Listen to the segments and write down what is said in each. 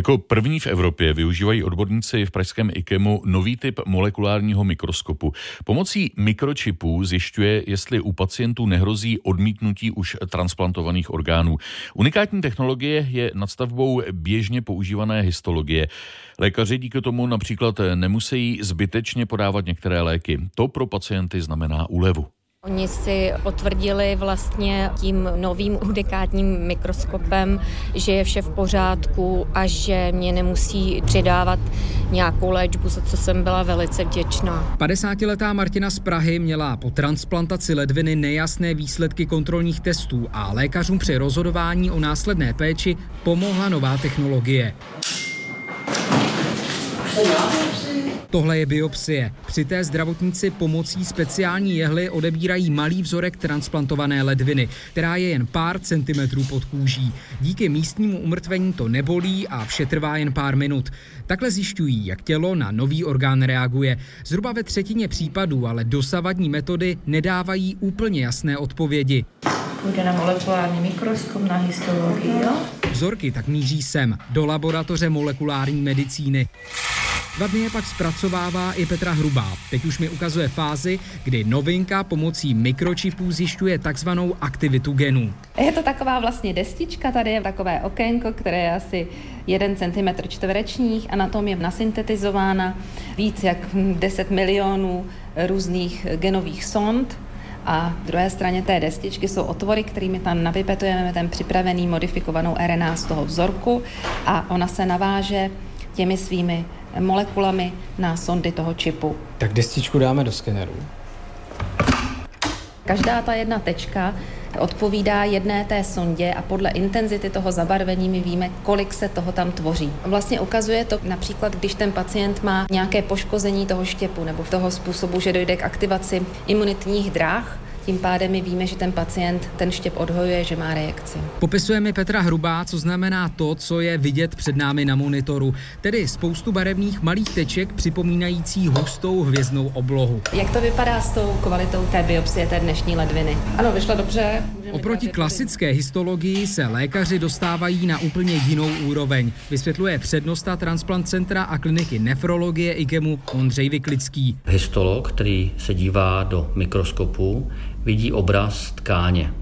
Jako první v Evropě využívají odborníci v pražském IKEMu nový typ molekulárního mikroskopu. Pomocí mikročipů zjišťuje, jestli u pacientů nehrozí odmítnutí už transplantovaných orgánů. Unikátní technologie je nadstavbou běžně používané histologie. Lékaři díky tomu například nemusí zbytečně podávat některé léky. To pro pacienty znamená úlevu. Oni si potvrdili vlastně tím novým unikátním mikroskopem, že je vše v pořádku a že mě nemusí přidávat nějakou léčbu, za co jsem byla velice vděčná. 50-letá Martina z Prahy měla po transplantaci ledviny nejasné výsledky kontrolních testů a lékařům při rozhodování o následné péči pomohla nová technologie. Tohle je biopsie. Při té zdravotníci pomocí speciální jehly odebírají malý vzorek transplantované ledviny, která je jen pár centimetrů pod kůží. Díky místnímu umrtvení to nebolí a vše trvá jen pár minut. Takhle zjišťují, jak tělo na nový orgán reaguje. Zhruba ve třetině případů ale dosavadní metody nedávají úplně jasné odpovědi. Půjde na molekulární mikroskop, na histologii, jo? Vzorky tak míří sem, do laboratoře molekulární medicíny. Dva dny je pak zpracovává i Petra Hrubá. Teď už mi ukazuje fázi, kdy novinka pomocí mikročipů zjišťuje takzvanou aktivitu genů. Je to taková vlastně destička, tady je takové okénko, které je asi 1 cm čtverečních a na tom je nasyntetizována víc jak 10 milionů různých genových sond, a v druhé straně té destičky jsou otvory, kterými tam navypetujeme ten připravený modifikovanou RNA z toho vzorku a ona se naváže těmi svými molekulami na sondy toho čipu. Tak destičku dáme do skeneru. Každá ta jedna tečka odpovídá jedné té sondě a podle intenzity toho zabarvení my víme, kolik se toho tam tvoří. Vlastně ukazuje to například, když ten pacient má nějaké poškození toho štěpu nebo toho způsobu, že dojde k aktivaci imunitních dráh, tím pádem my víme, že ten pacient ten štěp odhojuje, že má reakci. Popisuje mi Petra Hrubá, co znamená to, co je vidět před námi na monitoru, tedy spoustu barevných malých teček připomínající hustou hvězdnou oblohu. Jak to vypadá s tou kvalitou té biopsie té dnešní ledviny? Ano, vyšlo dobře. Oproti klasické histologii se lékaři dostávají na úplně jinou úroveň, vysvětluje přednosta transplant centra a kliniky nefrologie IGEMu Ondřej Vyklický. Histolog, který se dívá do mikroskopu, vidí obraz tkáně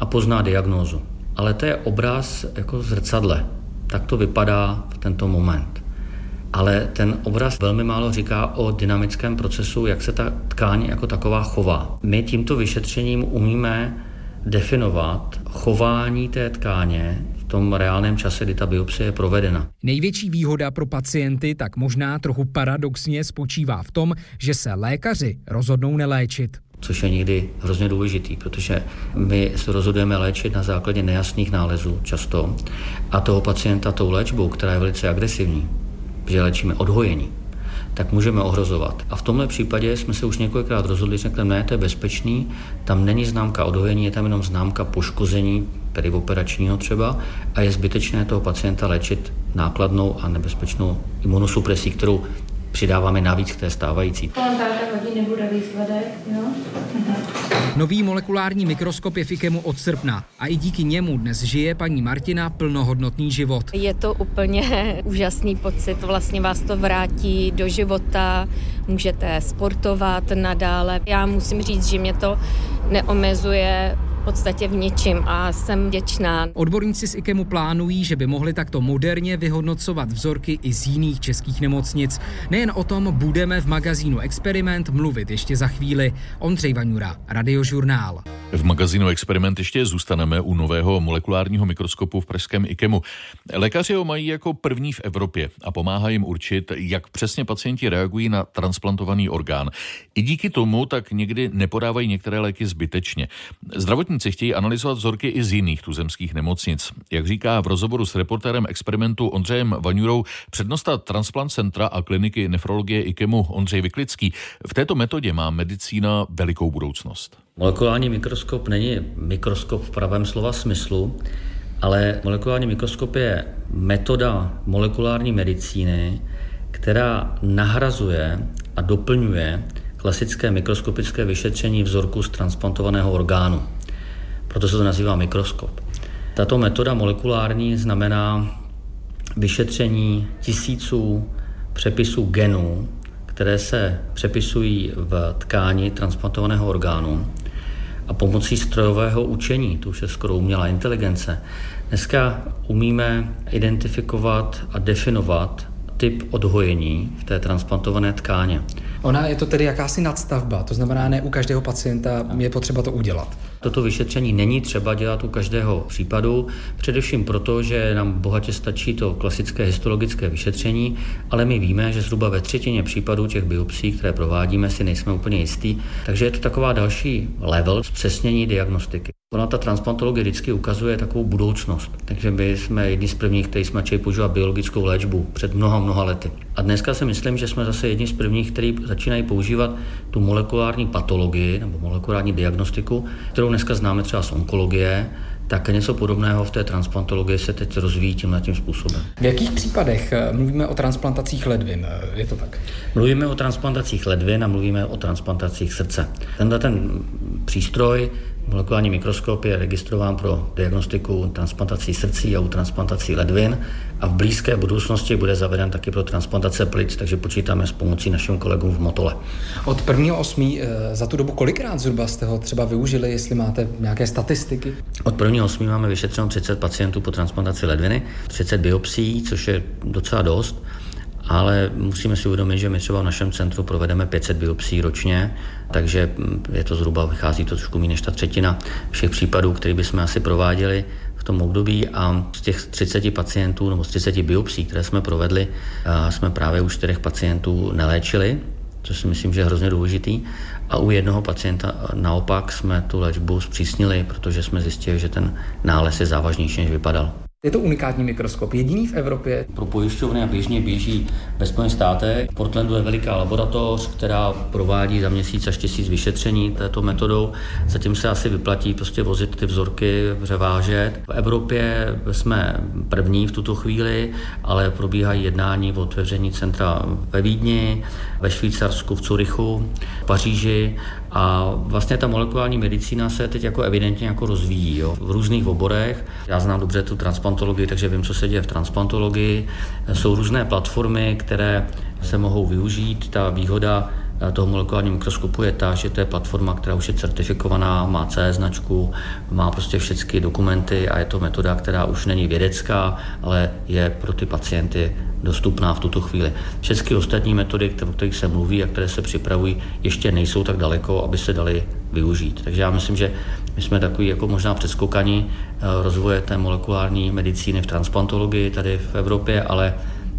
a pozná diagnózu. Ale to je obraz jako zrcadle. Tak to vypadá v tento moment. Ale ten obraz velmi málo říká o dynamickém procesu, jak se ta tkáň jako taková chová. My tímto vyšetřením umíme definovat chování té tkáně v tom reálném čase, kdy ta biopsie je provedena. Největší výhoda pro pacienty tak možná trochu paradoxně spočívá v tom, že se lékaři rozhodnou neléčit což je někdy hrozně důležitý, protože my se rozhodujeme léčit na základě nejasných nálezů často a toho pacienta tou léčbou, která je velice agresivní, že léčíme odhojení, tak můžeme ohrozovat. A v tomhle případě jsme se už několikrát rozhodli, že řekneme, ne, to je bezpečný, tam není známka odhojení, je tam jenom známka poškození perioperačního třeba a je zbytečné toho pacienta léčit nákladnou a nebezpečnou imunosupresí, kterou přidáváme navíc k té stávající. Kolem výsledek, jo? Nový molekulární mikroskop je Fikemu od srpna a i díky němu dnes žije paní Martina plnohodnotný život. Je to úplně úžasný pocit, vlastně vás to vrátí do života, můžete sportovat nadále. Já musím říct, že mě to neomezuje podstatě v ničím a jsem vděčná. Odborníci z IKEMu plánují, že by mohli takto moderně vyhodnocovat vzorky i z jiných českých nemocnic. Nejen o tom budeme v magazínu Experiment mluvit ještě za chvíli. Ondřej Vaňura, Radiožurnál. V magazínu Experiment ještě zůstaneme u nového molekulárního mikroskopu v pražském IKEMu. Lékaři ho mají jako první v Evropě a pomáhá jim určit, jak přesně pacienti reagují na transplantovaný orgán. I díky tomu tak někdy nepodávají některé léky zbytečně. Zdravotníci chtějí analyzovat vzorky i z jiných tuzemských nemocnic. Jak říká v rozhovoru s reportérem experimentu Ondřejem Vaňurou přednosta transplant centra a kliniky nefrologie IKEMu Ondřej Vyklický, v této metodě má medicína velikou budoucnost. Molekulární mikroskop není mikroskop v pravém slova smyslu, ale molekulární mikroskop je metoda molekulární medicíny, která nahrazuje a doplňuje klasické mikroskopické vyšetření vzorku z transplantovaného orgánu. Proto se to nazývá mikroskop. Tato metoda molekulární znamená vyšetření tisíců přepisů genů, které se přepisují v tkáni transplantovaného orgánu a pomocí strojového učení, to už je skoro umělá inteligence, dneska umíme identifikovat a definovat typ odhojení v té transplantované tkáně. Ona je to tedy jakási nadstavba, to znamená, ne u každého pacienta je potřeba to udělat. Toto vyšetření není třeba dělat u každého případu, především proto, že nám bohatě stačí to klasické histologické vyšetření, ale my víme, že zhruba ve třetině případů těch biopsí, které provádíme, si nejsme úplně jistí, takže je to taková další level zpřesnění diagnostiky. Ona ta transplantologie vždycky ukazuje takovou budoucnost. Takže my jsme jedni z prvních, kteří jsme používat biologickou léčbu před mnoha, mnoha lety. A dneska si myslím, že jsme zase jedni z prvních, kteří začínají používat tu molekulární patologii nebo molekulární diagnostiku, kterou dneska známe třeba z onkologie, tak něco podobného v té transplantologii se teď rozvíjí tímhle tím způsobem. V jakých případech eh, mluvíme o transplantacích ledvin? Eh, je to tak? Mluvíme o transplantacích ledvin a mluvíme o transplantacích srdce. Tenhle ten přístroj Molekulární mikroskop je registrován pro diagnostiku transplantací srdcí a u transplantací ledvin a v blízké budoucnosti bude zaveden taky pro transplantace plic, takže počítáme s pomocí našim kolegům v Motole. Od 1.8. Eh, za tu dobu kolikrát zhruba jste ho třeba využili, jestli máte nějaké statistiky? Od 1.8. máme vyšetřeno 30 pacientů po transplantaci ledviny, 30 biopsií, což je docela dost ale musíme si uvědomit, že my třeba v našem centru provedeme 500 biopsí ročně, takže je to zhruba, vychází to trošku méně než ta třetina všech případů, které bychom asi prováděli v tom období a z těch 30 pacientů nebo z 30 biopsí, které jsme provedli, jsme právě u čtyřech pacientů neléčili, což si myslím, že je hrozně důležitý. A u jednoho pacienta naopak jsme tu léčbu zpřísnili, protože jsme zjistili, že ten nález je závažnější, než vypadal. Je to unikátní mikroskop, jediný v Evropě. Pro pojišťovny a běžně běží ve Spojených státech. V Portlandu je veliká laboratoř, která provádí za měsíc až tisíc vyšetření této metodou. Zatím se asi vyplatí prostě vozit ty vzorky, převážet. V Evropě jsme první v tuto chvíli, ale probíhají jednání o otevření centra ve Vídni, ve Švýcarsku, v Curychu, v Paříži a vlastně ta molekulární medicína se teď jako evidentně jako rozvíjí jo, v různých oborech. Já znám dobře tu transplantologii, takže vím, co se děje v transplantologii. Jsou různé platformy, které se mohou využít. Ta výhoda toho molekulárního mikroskopu je ta, že to je platforma, která už je certifikovaná, má C značku, má prostě všechny dokumenty a je to metoda, která už není vědecká, ale je pro ty pacienty dostupná v tuto chvíli. Všechny ostatní metody, o kterých se mluví a které se připravují, ještě nejsou tak daleko, aby se daly využít. Takže já myslím, že my jsme takový jako možná předskokaní eh, rozvoje té molekulární medicíny v transplantologii tady v Evropě, ale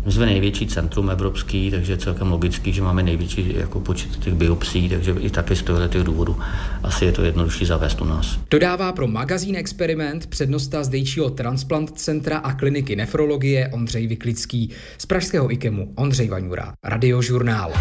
my jsme největší centrum evropský, takže je celkem logický, že máme největší jako počet těch biopsí, takže i taky z těch důvodů asi je to jednodušší zavést u nás. Dodává pro magazín Experiment přednosta zdejšího transplant centra a kliniky nefrologie Ondřej Vyklický. Z pražského IKEMu Ondřej Vaňura, Radiožurnál.